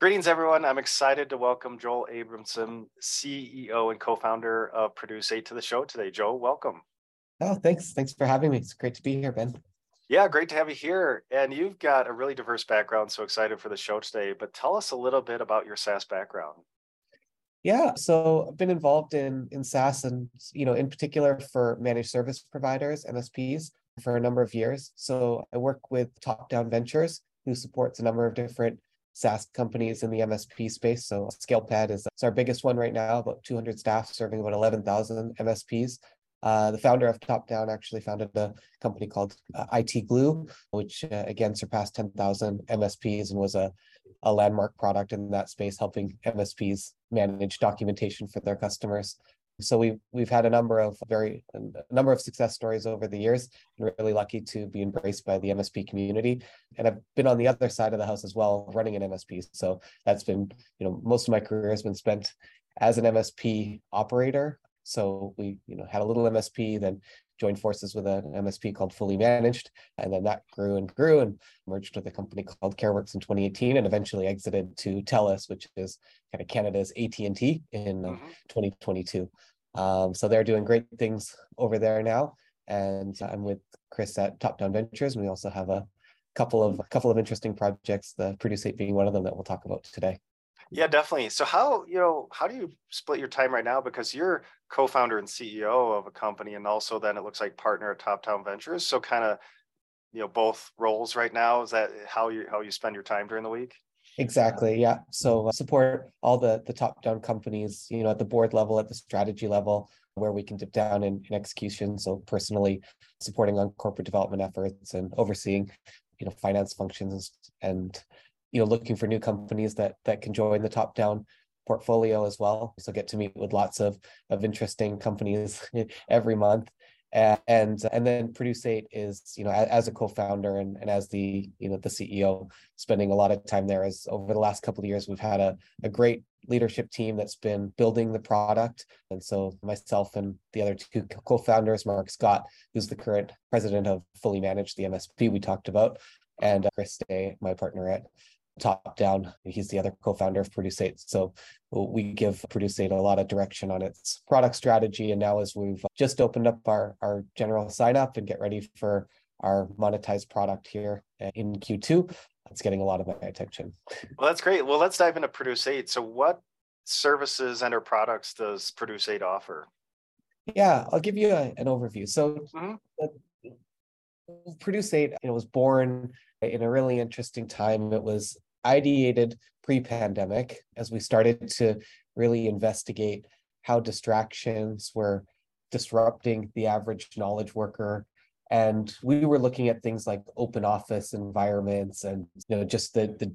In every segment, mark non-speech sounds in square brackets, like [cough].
Greetings, everyone. I'm excited to welcome Joel Abramson, CEO and co-founder of Produce8 to the show today. Joel, welcome. Oh, thanks. Thanks for having me. It's great to be here, Ben. Yeah, great to have you here. And you've got a really diverse background, so excited for the show today. But tell us a little bit about your SaaS background. Yeah, so I've been involved in in SaaS and you know in particular for managed service providers, MSPs, for a number of years. So I work with Top Down Ventures, who supports a number of different SaaS companies in the MSP space. So ScalePad is our biggest one right now, about 200 staff serving about 11,000 MSPs. Uh, the founder of Top Down actually founded a company called uh, IT Glue, which uh, again surpassed 10,000 MSPs and was a, a landmark product in that space, helping MSPs manage documentation for their customers. So we've we've had a number of very a number of success stories over the years, and really lucky to be embraced by the MSP community. And I've been on the other side of the house as well, running an MSP. So that's been you know most of my career has been spent as an MSP operator. So we you know had a little MSP, then joined forces with an MSP called Fully Managed, and then that grew and grew and merged with a company called CareWorx in 2018, and eventually exited to TELUS, which is kind of Canada's AT&T in uh, mm-hmm. 2022. Um, so they're doing great things over there now, and I'm with Chris at Top Down Ventures, and we also have a couple of a couple of interesting projects, the Produce8 being one of them that we'll talk about today. Yeah, definitely. So how, you know, how do you split your time right now? Because you're co-founder and CEO of a company and also then it looks like partner at Top Down Ventures. So kind of, you know, both roles right now. Is that how you how you spend your time during the week? Exactly. Yeah. So uh, support all the the top down companies, you know, at the board level, at the strategy level, where we can dip down in, in execution. So personally supporting on corporate development efforts and overseeing, you know, finance functions and you know looking for new companies that that can join the top down portfolio as well so get to meet with lots of of interesting companies [laughs] every month and and then produce8 is you know as a co-founder and, and as the you know the ceo spending a lot of time there as over the last couple of years we've had a, a great leadership team that's been building the product. And so myself and the other two co-founders mark scott who's the current president of fully managed the msp we talked about and uh, chris day my partner at top down. He's the other co-founder of Produce8. So we give Produce8 a lot of direction on its product strategy. And now as we've just opened up our, our general sign up and get ready for our monetized product here in Q2, it's getting a lot of my attention. Well, that's great. Well, let's dive into Produce8. So what services and or products does Produce8 offer? Yeah, I'll give you a, an overview. So mm-hmm. Produce8 it was born in a really interesting time. It was ideated pre-pandemic as we started to really investigate how distractions were disrupting the average knowledge worker and we were looking at things like open office environments and you know just the the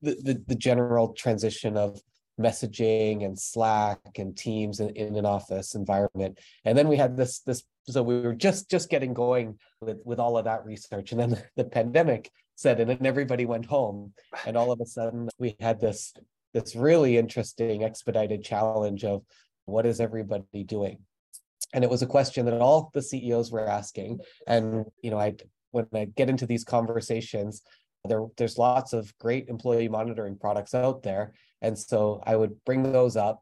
the, the general transition of messaging and slack and teams in, in an office environment and then we had this this so we were just just getting going with with all of that research and then the, [laughs] the pandemic set and and everybody went home and all of a sudden we had this this really interesting expedited challenge of what is everybody doing and it was a question that all the ceos were asking and you know i when i get into these conversations there there's lots of great employee monitoring products out there and so i would bring those up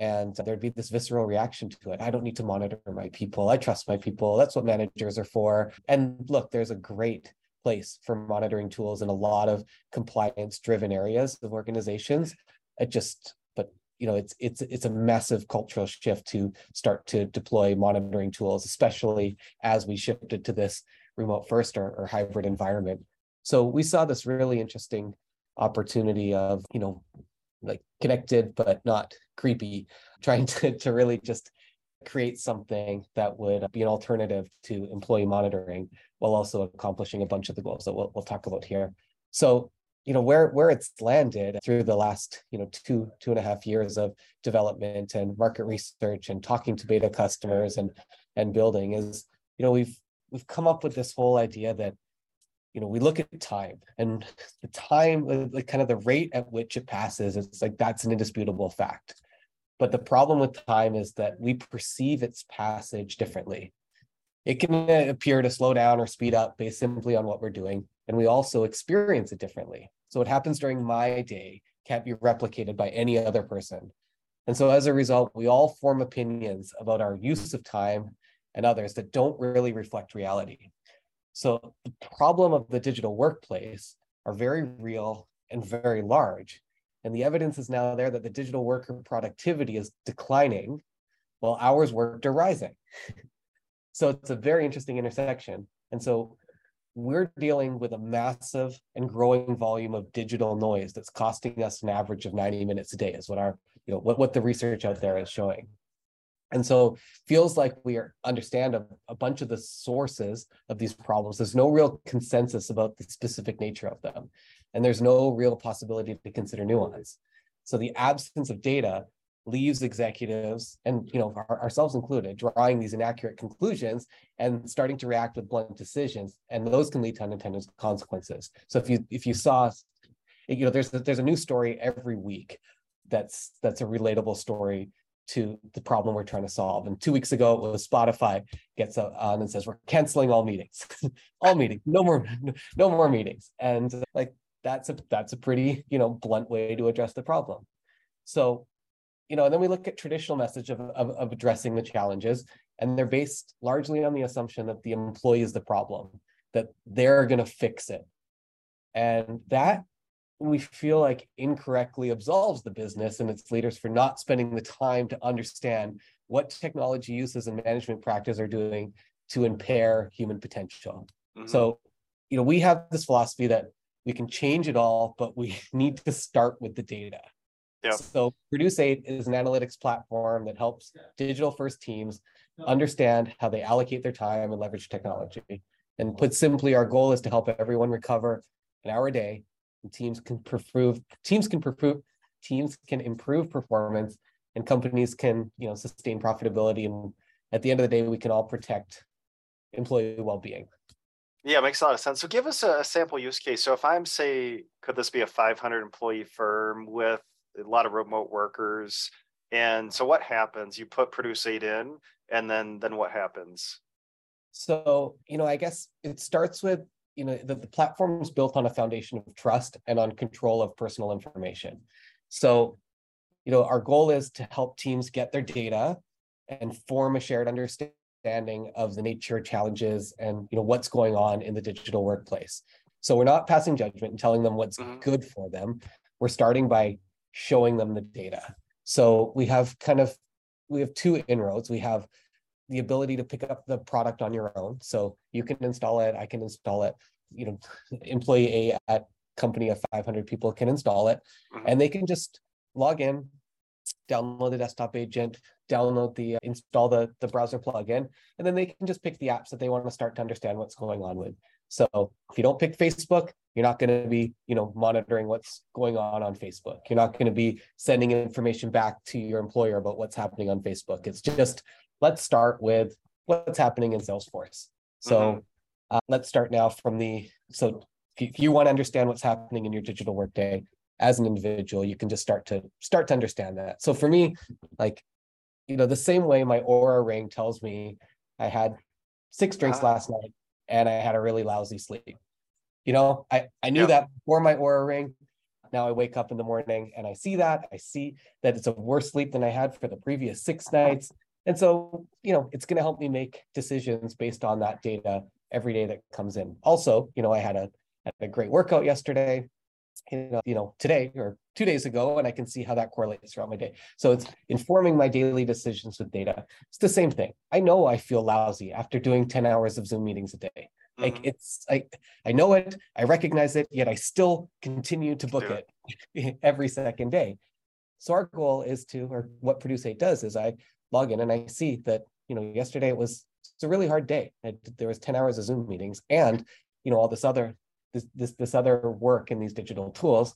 and there'd be this visceral reaction to it. I don't need to monitor my people. I trust my people. That's what managers are for. And look, there's a great place for monitoring tools in a lot of compliance driven areas of organizations. It just, but you know, it's it's it's a massive cultural shift to start to deploy monitoring tools, especially as we shifted to this remote first or, or hybrid environment. So we saw this really interesting opportunity of, you know, like connected but not creepy, trying [laughs] to, to really just create something that would be an alternative to employee monitoring while also accomplishing a bunch of the goals that we'll, we'll talk about here. So, you know, where where it's landed through the last, you know, two, two and a half years of development and market research and talking to beta customers and and building is, you know, we've we've come up with this whole idea that you know we look at time and the time like kind of the rate at which it passes it's like that's an indisputable fact but the problem with time is that we perceive its passage differently it can appear to slow down or speed up based simply on what we're doing and we also experience it differently so what happens during my day can't be replicated by any other person. And so as a result, we all form opinions about our use of time and others that don't really reflect reality. So the problem of the digital workplace are very real and very large. And the evidence is now there that the digital worker productivity is declining while hours worked are rising. [laughs] so it's a very interesting intersection. And so we're dealing with a massive and growing volume of digital noise that's costing us an average of 90 minutes a day is what our, you know, what, what the research out there is showing. And so feels like we are, understand a, a, bunch of the sources of these problems. There's no real consensus about the specific nature of them. And there's no real possibility to consider nuance. So the absence of data leaves executives and you know our, ourselves included drawing these inaccurate conclusions and starting to react with blunt decisions and those can lead to unintended consequences so if you if you saw you know there's there's a new story every week that's that's a relatable story to the problem we're trying to solve. And two weeks ago, it was Spotify gets on and says we're canceling all meetings, [laughs] all meetings, no more, no more meetings. And like that's a that's a pretty you know blunt way to address the problem. So, you know, and then we look at traditional message of, of, of addressing the challenges, and they're based largely on the assumption that the employee is the problem, that they're going to fix it, and that we feel like incorrectly absolves the business and its leaders for not spending the time to understand what technology uses and management practice are doing to impair human potential. Mm-hmm. So, you know, we have this philosophy that we can change it all, but we [laughs] need to start with the data. Yeah. So Produce 8 is an analytics platform that helps digital first teams understand how they allocate their time and leverage technology. And put simply, our goal is to help everyone recover an hour a day teams can improve teams can improve teams can improve performance and companies can you know sustain profitability and at the end of the day we can all protect employee well-being yeah it makes a lot of sense. So give us a sample use case. So if i'm say could this be a 500 employee firm with a lot of remote workers and so what happens? You put produce 8 in and then then what happens? So you know i guess it starts with you know the, the platform is built on a foundation of trust and on control of personal information. So you know our goal is to help teams get their data and form a shared understanding of the nature challenges and you know what's going on in the digital workplace so we're not passing judgment and telling them what's mm-hmm. good for them we're starting by showing them the data so we have kind of we have two inroads we have the ability to pick up the product on your own. So you can install it, I can install it, you know, [laughs] employee A at company of 500 people can install it mm-hmm. and they can just log in, download the desktop agent, download the uh, install the the browser plugin, and then they can just pick the apps that they want to start to understand what's going on with. So if you don't pick Facebook, you're not going to be, you know, monitoring what's going on on Facebook. You're not going to be sending information back to your employer about what's happening on Facebook. It's just let's start with what's happening in Salesforce. So mm-hmm. uh, let's start now from the so if you want to understand what's happening in your digital workday as an individual, you can just start to start to understand that. So for me, like you know, the same way my Oura ring tells me I had six drinks ah. last night and I had a really lousy sleep. You know, I I knew that before my Oura ring. Now I wake up in the morning and I see that. I see that it's a worse sleep than I had for the previous six nights. And so, you know, it's going to help me make decisions based on that data every day that comes in. Also, you know, I had a, had a great workout yesterday, you know, you know, today or two days ago, and I can see how that correlates throughout my day. So it's informing my daily decisions with data. It's the same thing. I know I feel lousy after doing 10 hours of Zoom meetings a day. Like mm-hmm. it's I I know it, I recognize it, yet I still continue to book it. it [laughs] every second day. So our goal is to, or what Produce 8 does is I log in and I see that, you know, yesterday it was it's a really hard day. I, there was 10 hours of Zoom meetings and, you know, all this other this this this other work in these digital tools.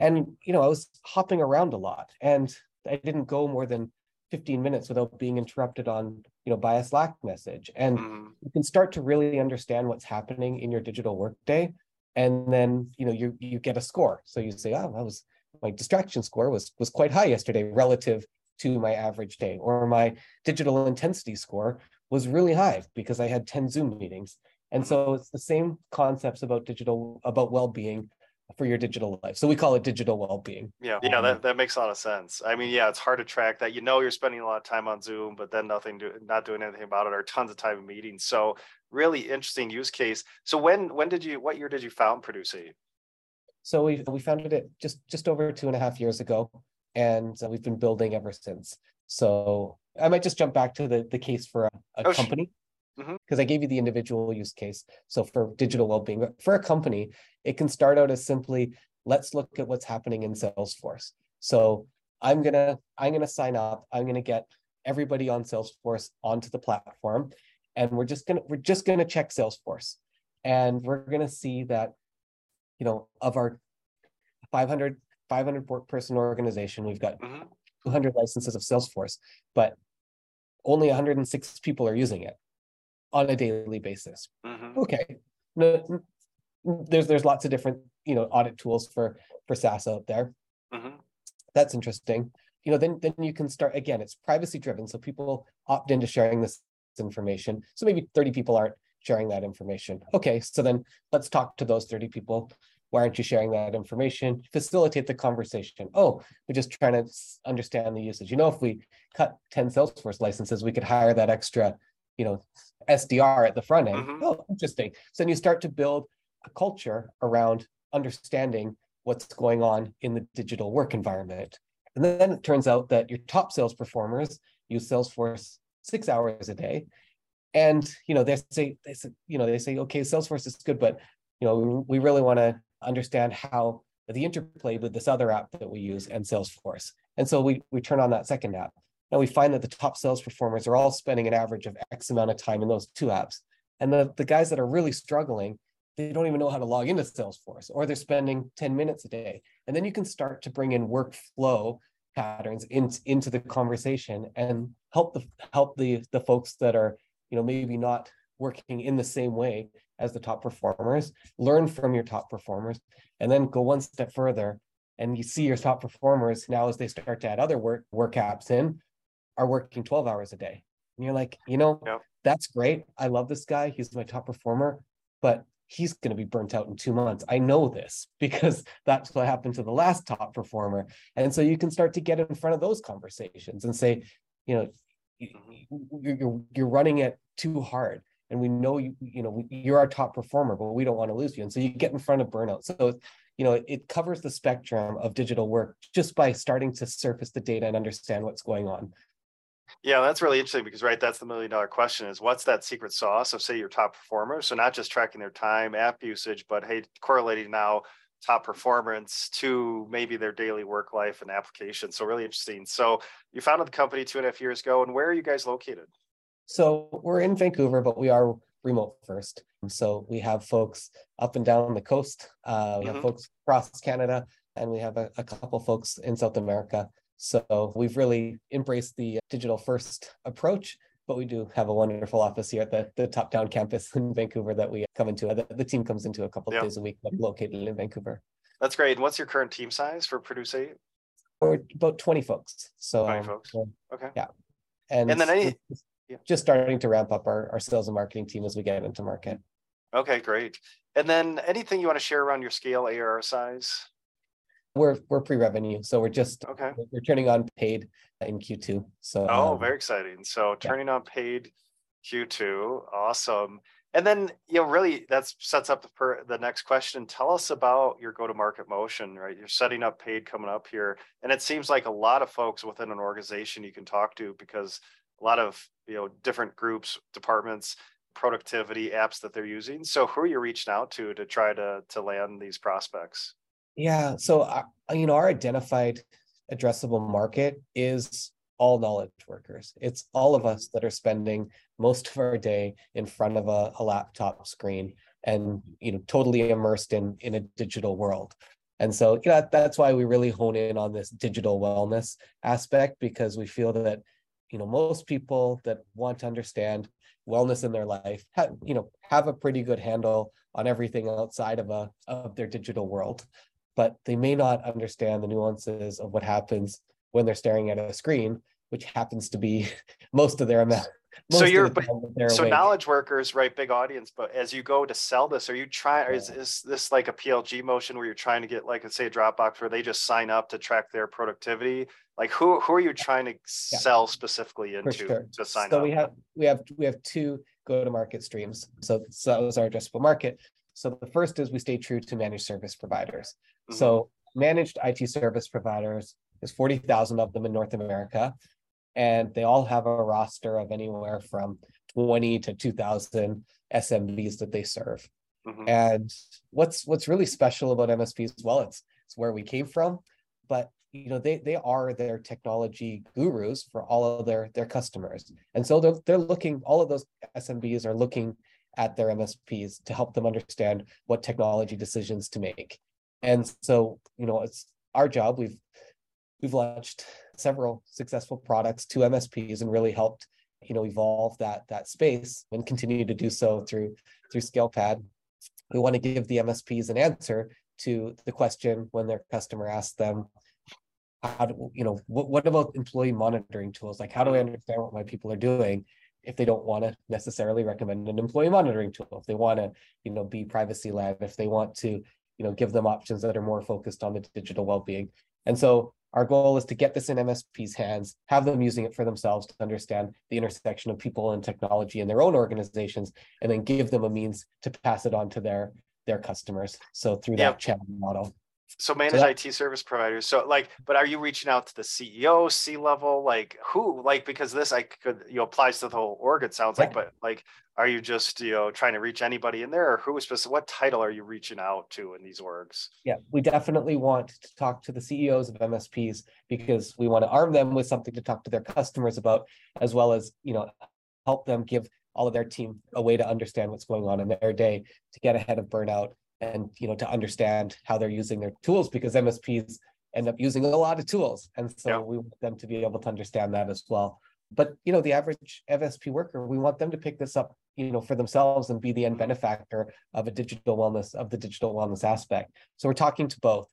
And, you know, I was hopping around a lot and I didn't go more than 15 minutes without being interrupted on, you know, by a Slack message. And mm. you can start to really understand what's happening in your digital workday. And then, you know, you you get a score. So you say, oh, that was my distraction score was was quite high yesterday relative to my average day, or my digital intensity score was really high because I had 10 Zoom meetings. And so it's the same concepts about digital, about well being for your digital life. So we call it digital well-being. Yeah, yeah, that, that makes a lot of sense. I mean, yeah, it's hard to track that. You know, you're spending a lot of time on Zoom, but then nothing, do, not doing anything about it, or tons of time in meetings. So really interesting use case. So when when did you? What year did you found Produce So we we founded it just just over two and a half years ago, and uh, we've been building ever since. So I might just jump back to the the case for a, a oh, company because mm-hmm. I gave you the individual use case. So for digital well-being, but for a company, it can start out as simply let's look at what's happening in Salesforce. So I'm gonna I'm gonna sign up. I'm gonna get everybody on Salesforce onto the platform, and we're just gonna we're just gonna check Salesforce, and we're gonna see that, you know, of our 500 500 person organization, we've got mm-hmm. 200 licenses of Salesforce, but only 106 people are using it on a daily basis. Mm-hmm. Okay, no, there's there's lots of different you know audit tools for for SaaS out there. Mm-hmm. That's interesting. You know, then then you can start again. It's privacy driven, so people opt into sharing this information. So maybe 30 people aren't sharing that information. Okay, so then let's talk to those 30 people. Why aren't you sharing that information? Facilitate the conversation. Oh, we're just trying to understand the usage. You know, if we cut 10 Salesforce licenses, we could hire that extra, you know, SDR at the front end. Mm-hmm. Oh, interesting. So then you start to build a culture around understanding what's going on in the digital work environment. And then it turns out that your top sales performers use Salesforce six hours a day. And you know, they say they say, you know, they say, okay, Salesforce is good, but you know, we, we really want to understand how the interplay with this other app that we use and Salesforce. And so we we turn on that second app. And we find that the top sales performers are all spending an average of X amount of time in those two apps. And the, the guys that are really struggling they don't even know how to log into Salesforce, or they're spending 10 minutes a day. And then you can start to bring in workflow patterns in, into the conversation and help the help the the folks that are you know maybe not working in the same way as the top performers learn from your top performers and then go one step further and you see your top performers now as they start to add other work work apps in are working 12 hours a day and you're like you know yep. that's great i love this guy he's my top performer but he's going to be burnt out in two months. I know this [laughs] because that's what happened to the last top performer. And so you can start to get in front of those conversations and say, you know, mm-hmm. you're, you're running it too hard. And we know you, you know, you're our top performer, but we don't want to lose you. And so you get in front of burnout. So, you know, it covers the spectrum of digital work just by starting to surface the data and understand what's going on. Yeah, that's really interesting because right, that's the million dollar question is what's that secret sauce of say your top performers? So not just tracking their time, app usage, but hey, correlating now top performance to maybe their daily work life and application. So really interesting. So you founded the company two and a half years ago, and where are you guys located? So we're in Vancouver, but we are remote first. So we have folks up and down the coast. Uh, we mm-hmm. have folks across Canada, and we have a, a couple folks in South America. So we've really embraced the digital first approach, but we do have a wonderful office here at the, the top down campus in Vancouver that we come into. The, the team comes into a couple of days a week, but located in Vancouver. That's great. And what's your current team size for Produce 8? We're about 20 folks. So 20 um, folks. okay. Yeah. And, and then any yeah. just starting to ramp up our, our sales and marketing team as we get into market. Okay, great. And then anything you want to share around your scale ARR size? We're we're pre-revenue, so we're just okay. We're turning on paid in Q2. So oh, um, very exciting. So turning yeah. on paid Q2, awesome. And then you know, really, that sets up the per, the next question. Tell us about your go-to-market motion. Right, you're setting up paid coming up here, and it seems like a lot of folks within an organization you can talk to because a lot of you know different groups, departments, productivity apps that they're using. So who are you reaching out to to try to to land these prospects? Yeah. So, uh, you know, our identified addressable market is all knowledge workers. It's all of us that are spending most of our day in front of a, a laptop screen and, you know, totally immersed in, in a digital world. And so, you know, that's why we really hone in on this digital wellness aspect because we feel that, you know, most people that want to understand wellness in their life have, you know, have a pretty good handle on everything outside of a of their digital world but they may not understand the nuances of what happens when they're staring at a screen, which happens to be [laughs] most of their amount so [laughs] you're so awake. knowledge workers right big audience but as you go to sell this are you trying yeah. is, is this like a plg motion where you're trying to get like let's say a dropbox where they just sign up to track their productivity like who who are you trying to yeah. sell specifically into sure. to sign up so we have we have we have two go to market streams so, so that was our addressable market so the first is we stay true to managed service providers mm-hmm. so managed it service providers there's 40,000 of them in North America and they all have a roster of anywhere from 20 to 2000 SMBs that they serve. Mm-hmm. And what's what's really special about MSPs? Well, it's it's where we came from, but you know they they are their technology gurus for all of their their customers, and so they're they're looking. All of those SMBs are looking at their MSPs to help them understand what technology decisions to make. And so you know it's our job. We've we've launched several successful products to MSPs and really helped you know evolve that that space and continue to do so through through ScalePad. We want to give the MSPs an answer to the question when their customer asks them how do you know what, what about employee monitoring tools like how do i understand what my people are doing if they don't want to necessarily recommend an employee monitoring tool if they want to you know be privacy led if they want to you know give them options that are more focused on the digital well-being. And so our goal is to get this in MSP's hands, have them using it for themselves to understand the intersection of people and technology in their own organizations, and then give them a means to pass it on to their their customers. So through that channel model so that, IT service providers. So like, but are you reaching out to the CEO, C level, like who? Like because this I could you know applies to the whole org. It sounds yeah. like, but like, are you just you know trying to reach anybody in there, or who is specific? What title are you reaching out to in these orgs? Yeah, we definitely want to talk to the CEOs of MSPs because we want to arm them with something to talk to their customers about, as well as you know help them give all of their team a way to understand what's going on in their day to get ahead of burnout and you know to understand how they're using their tools because MSPs end up using a lot of tools, and so yeah. we want them to be able to understand that as well. But you know, the average MSP worker, we want them to pick this up, you know, for themselves and be the end benefactor of a digital wellness of the digital wellness aspect. So we're talking to both.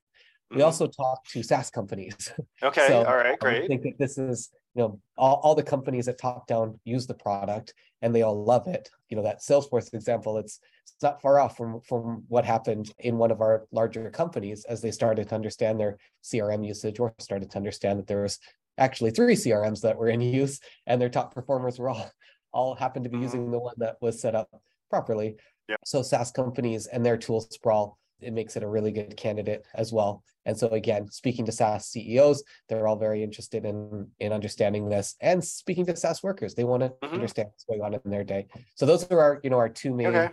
We mm-hmm. also talk to SaaS companies. [laughs] Okay, so, all right, great. I think that this is you know all, all the companies at top down use the product and they all love it you know that salesforce example it's, it's not far off from from what happened in one of our larger companies as they started to understand their crm usage or started to understand that there was actually three crms that were in use and their top performers were all [laughs] all happened to be mm-hmm. using the one that was set up properly yeah. so saas companies and their tool sprawl it makes it a really good candidate as well. And so again, speaking to SaaS CEOs, they're all very interested in in understanding this. And speaking to SaaS workers, they want to mm-hmm. understand what's going on in their day. So those are our, you know, our two main okay.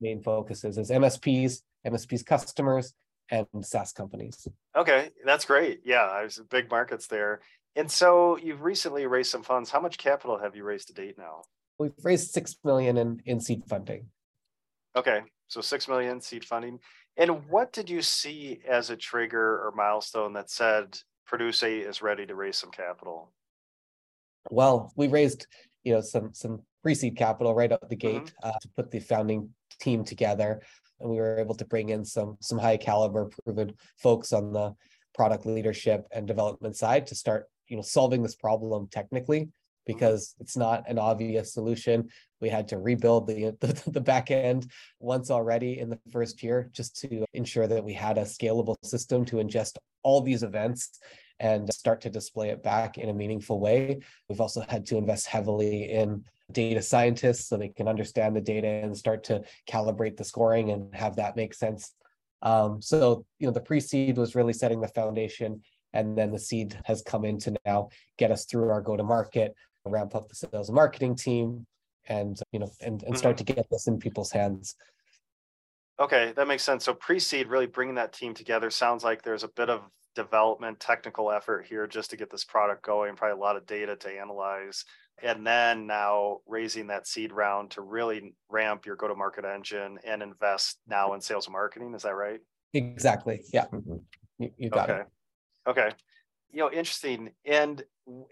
main focuses is MSPs, MSPs customers, and SaaS companies. Okay, that's great. Yeah, there's big markets there. And so you've recently raised some funds. How much capital have you raised to date now? We've raised six million in, in seed funding. Okay, so six million seed funding. And what did you see as a trigger or milestone that said Produce is ready to raise some capital? Well, we raised, you know, some some pre-seed capital right out the gate mm-hmm. uh, to put the founding team together, and we were able to bring in some some high caliber, proven folks on the product leadership and development side to start, you know, solving this problem technically Mm-hmm. because it's not an obvious solution. We had to rebuild the, [laughs] the, the back end once already in the first year just to ensure that we had a scalable system to ingest all these events and start to display it back in a meaningful way. We've also had to invest heavily in data scientists so they can understand the data and start to calibrate the scoring and have that make sense. Um, so, you know, the pre-seed was really setting the foundation and then the seed has come in to now get us through our go to market ramp up the sales and marketing team and you know and, and start mm-hmm. to get this in people's hands. Okay that makes sense. So pre-seed really bringing that team together sounds like there's a bit of development technical effort here just to get this product going probably a lot of data to analyze. And then now raising that seed round to really ramp your go-to-market engine and invest now in sales and marketing is that right? Exactly yeah. Mm-hmm. you, you, got okay. it okay you know interesting and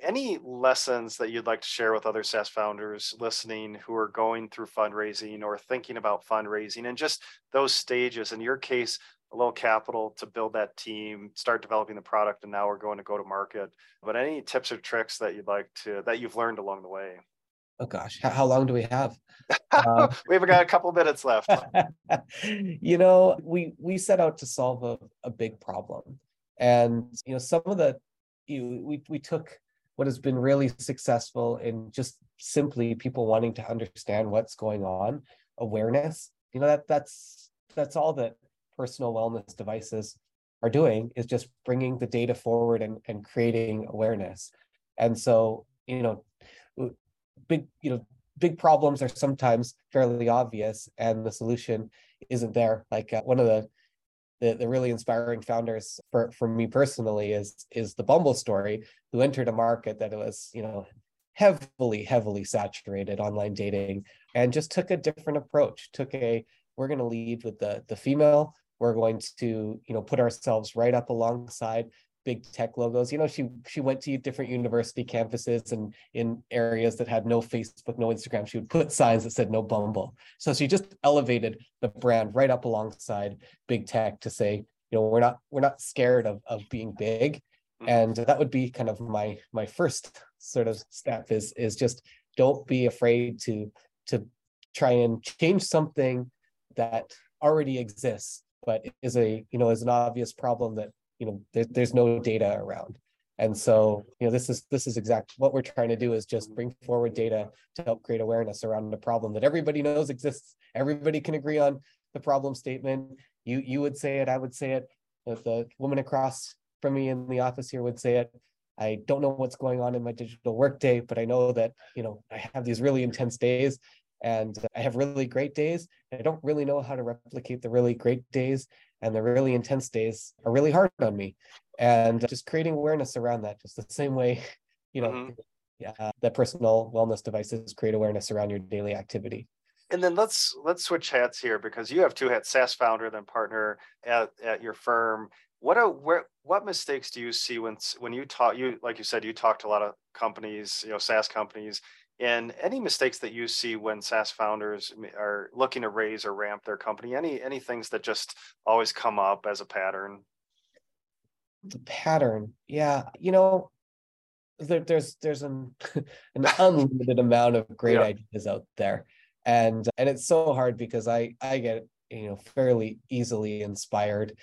any lessons that you'd like to share with other SaaS founders listening who are going through fundraising or thinking about fundraising and just those stages? In your case, a little capital to build that team, start developing the product, and now we're going to go to market. But any tips or tricks that you'd like to that you've learned along the way? oh gosh, how, how long do we have? [laughs] Uh, We've got a couple minutes left. [laughs] you know, we we set out to solve a, a big problem. And you know, some of the you we we took what has been really successful in just simply people wanting to understand what's going on, awareness. You know, that that's that's all that personal wellness devices are doing is just bringing the data forward and, and creating awareness. And so, you know, big, you know, big problems are sometimes fairly obvious and the solution isn't there. Like uh, one of the, the, the really inspiring founders for, for me personally is is the Bumble story, who entered a market that was, you know, heavily, heavily saturated online dating and just took a different approach, took a we're going to lead with the the female. We're going to you know put ourselves right up alongside big tech logos. You know, she she went to different university campuses and in areas that had no Facebook, no Instagram. She would put signs that said no Bumble. So she just elevated the brand right up alongside big tech to say, you know, we're not we're not scared of of being big. Mm-hmm. And that would be kind of my my first sort of step is is just don't be afraid to to try and change something that already exists but is a you know is an obvious problem that you know there, there's no data around. And so you know this is this is exactly what we're trying to do is just bring forward data to help create awareness around a problem that everybody knows exists everybody can agree on the problem statement. You you would say it i would say it the woman across from me in the office here would say it. I don't know what's going on in my digital workday but i know that you know i have these really intense days and I have really great days. I don't really know how to replicate the really great days, and the really intense days are really hard on me. And just creating awareness around that, just the same way, [laughs] you know, mm-hmm. yeah, that personal wellness devices create awareness around your daily activity. And then let's let's switch hats here because you have two hats: SaaS founder, then partner at, at your firm. What are where what mistakes do you see when when you talk you like you said you talk to a lot of companies, you know, SaaS companies, and any mistakes that you see when SaaS founders are looking to raise or ramp their company, any any things that just always come up as a pattern? The pattern, yeah, you know, there, there's there's an [laughs] an unlimited amount of [laughs] great yeah. ideas out there, and and it's so hard because I I get you know fairly easily inspired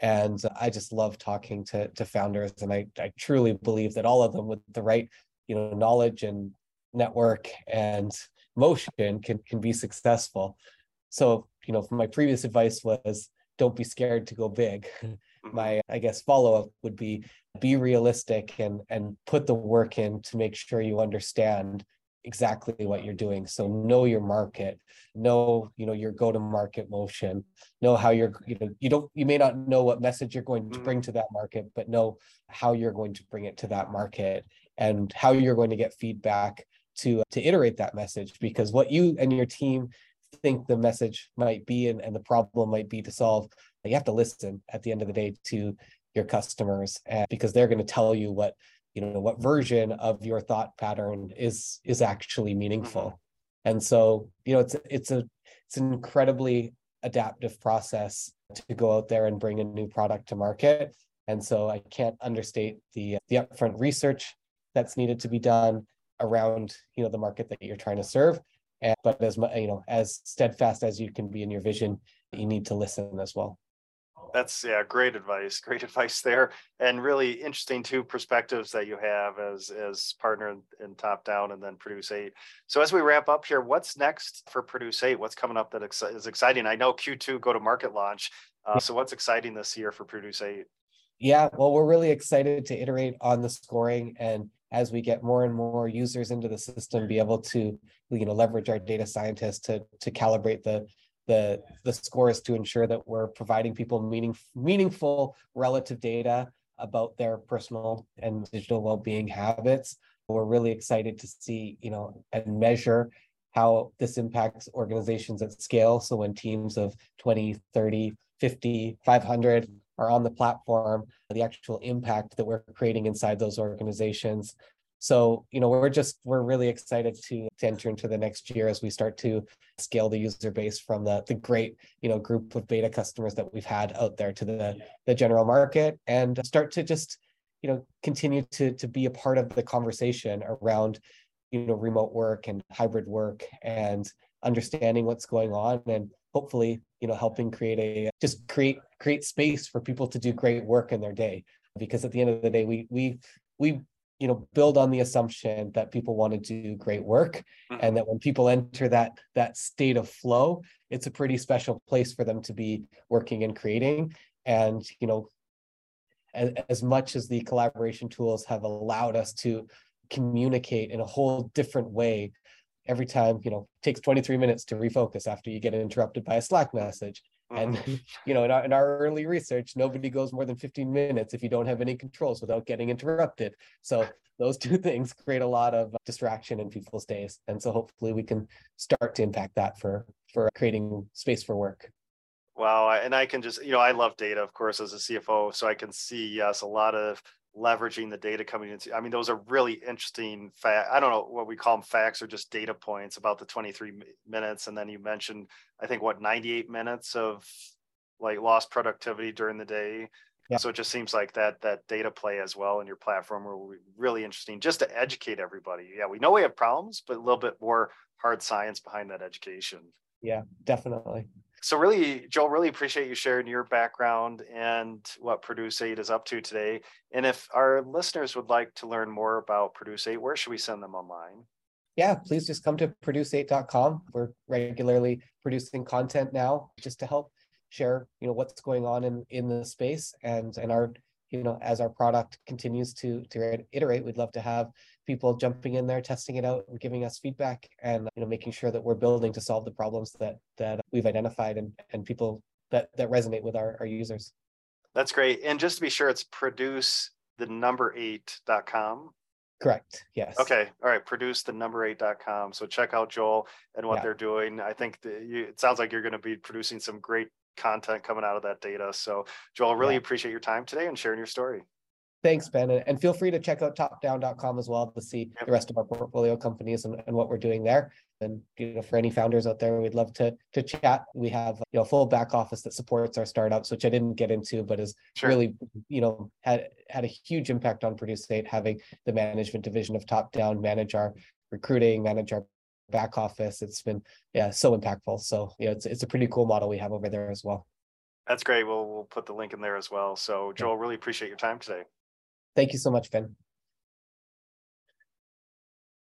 and i just love talking to to founders and i i truly believe that all of them with the right you know knowledge and network and motion can can be successful so you know my previous advice was don't be scared to go big mm-hmm. my i guess follow up would be be realistic and and put the work in to make sure you understand exactly what you're doing so know your market know you know your go to market motion know how you're you know you don't you may not know what message you're going to bring mm-hmm. to that market but know how you're going to bring it to that market and how you're going to get feedback to to iterate that message because what you and your team think the message might be and, and the problem might be to solve you have to listen at the end of the day to your customers and because they're going to tell you what you know what version of your thought pattern is is actually meaningful. Mm-hmm. and so you know it's it's a it's an incredibly adaptive process to go out there and bring a new product to market. And so i can't understate the the upfront research that's needed to be done around you know the market that you're trying to serve. And, but as you know as steadfast as you can be in your vision you need to listen as well. That's yeah great advice great [laughs] advice there. And really interesting two perspectives that you have as as partner in top down and then produce eight. So as we wrap up here what's next for produce eight? What's coming up that is exciting? I know q2 go to market launch uh, so what's exciting this year for produce eight? Yeah well we're really excited to iterate on the scoring and as we get more and more users into the system, be able to you know leverage our data scientists to to calibrate the the the scores to ensure that we're providing people meaning meaningful relative data about their personal and digital well-being habits. We're really excited to see you know and measure how this impacts organizations at scale. So when teams of 20, 30, 50, 500 are on the platform, the actual impact that we're creating inside those organizations. So, you know, we're just we're really excited to, to enter into the next year as we start to scale the user base from the the great, you know, group of beta customers that we've had out there to the the general market and start to just, you know, continue to to be a part of the conversation around you know remote work and hybrid work and understanding what's going on and hopefully you know helping create a just create create space for people to do great work in their day because at the end of the day we we we you know build on the assumption that people want to do great work mm-hmm. and that when people enter that that state of flow it's a pretty special place for them to be working and creating and you know as, as much as the collaboration tools have allowed us to communicate in a whole different way every time you know takes 23 minutes to refocus after you get interrupted by a slack message and mm-hmm. [laughs] you know in our, in our early research nobody goes more than 15 minutes if you don't have any controls without getting interrupted so those [laughs] two things create a lot of distraction in people's days and so hopefully we can start to impact that for for creating space for work Wow. And I can just, you know, I love data, of course, as a CFO. So I can see, yes, a lot of leveraging the data coming into. I mean, those are really interesting fact. I don't know what we call them facts or just data points about the 23 minutes. And then you mentioned, I think, what, 98 minutes of like lost productivity during the day. Yeah. So it just seems like that that data play as well in your platform were really interesting just to educate everybody. Yeah, we know we have problems, but a little bit more hard science behind that education. Yeah, definitely so really, Joel, really appreciate you sharing your background and what Produce 8 is up to today. And if our listeners would like to learn more about Produce 8, where should we send them online? Yeah, please just come to produce8.com. We're regularly producing content now just to help share, you know, what's going on in in the space and and our you know as our product continues to to iterate we'd love to have people jumping in there testing it out and giving us feedback and you know making sure that we're building to solve the problems that that we've identified and and people that that resonate with our, our users. That's great. And just to be sure it's produce the number eight.com correct. Yes. Okay. All right. produce the number eight.com so check out joel and what yeah. they're doing. I think the, you, it sounds like you're going to be producing some great content coming out of that data. So, Joel, really yeah. appreciate your time today and sharing your story. Thanks, Ben. And feel free to check out topdown.com as well to see the rest of our portfolio companies and, and what we're doing there. And you know, for any founders out there, we'd love to to chat. We have you know full back office that supports our startups, which I didn't get into, but is sure. really you know had had a huge impact on Produce8 having the management division of Top Down manage our recruiting, manage our back office. It's been yeah so impactful. So you know it's it's a pretty cool model we have over there as well. That's great. We'll we'll put the link in there as well. So Joel, really appreciate your time today. Thank you so much, Ben.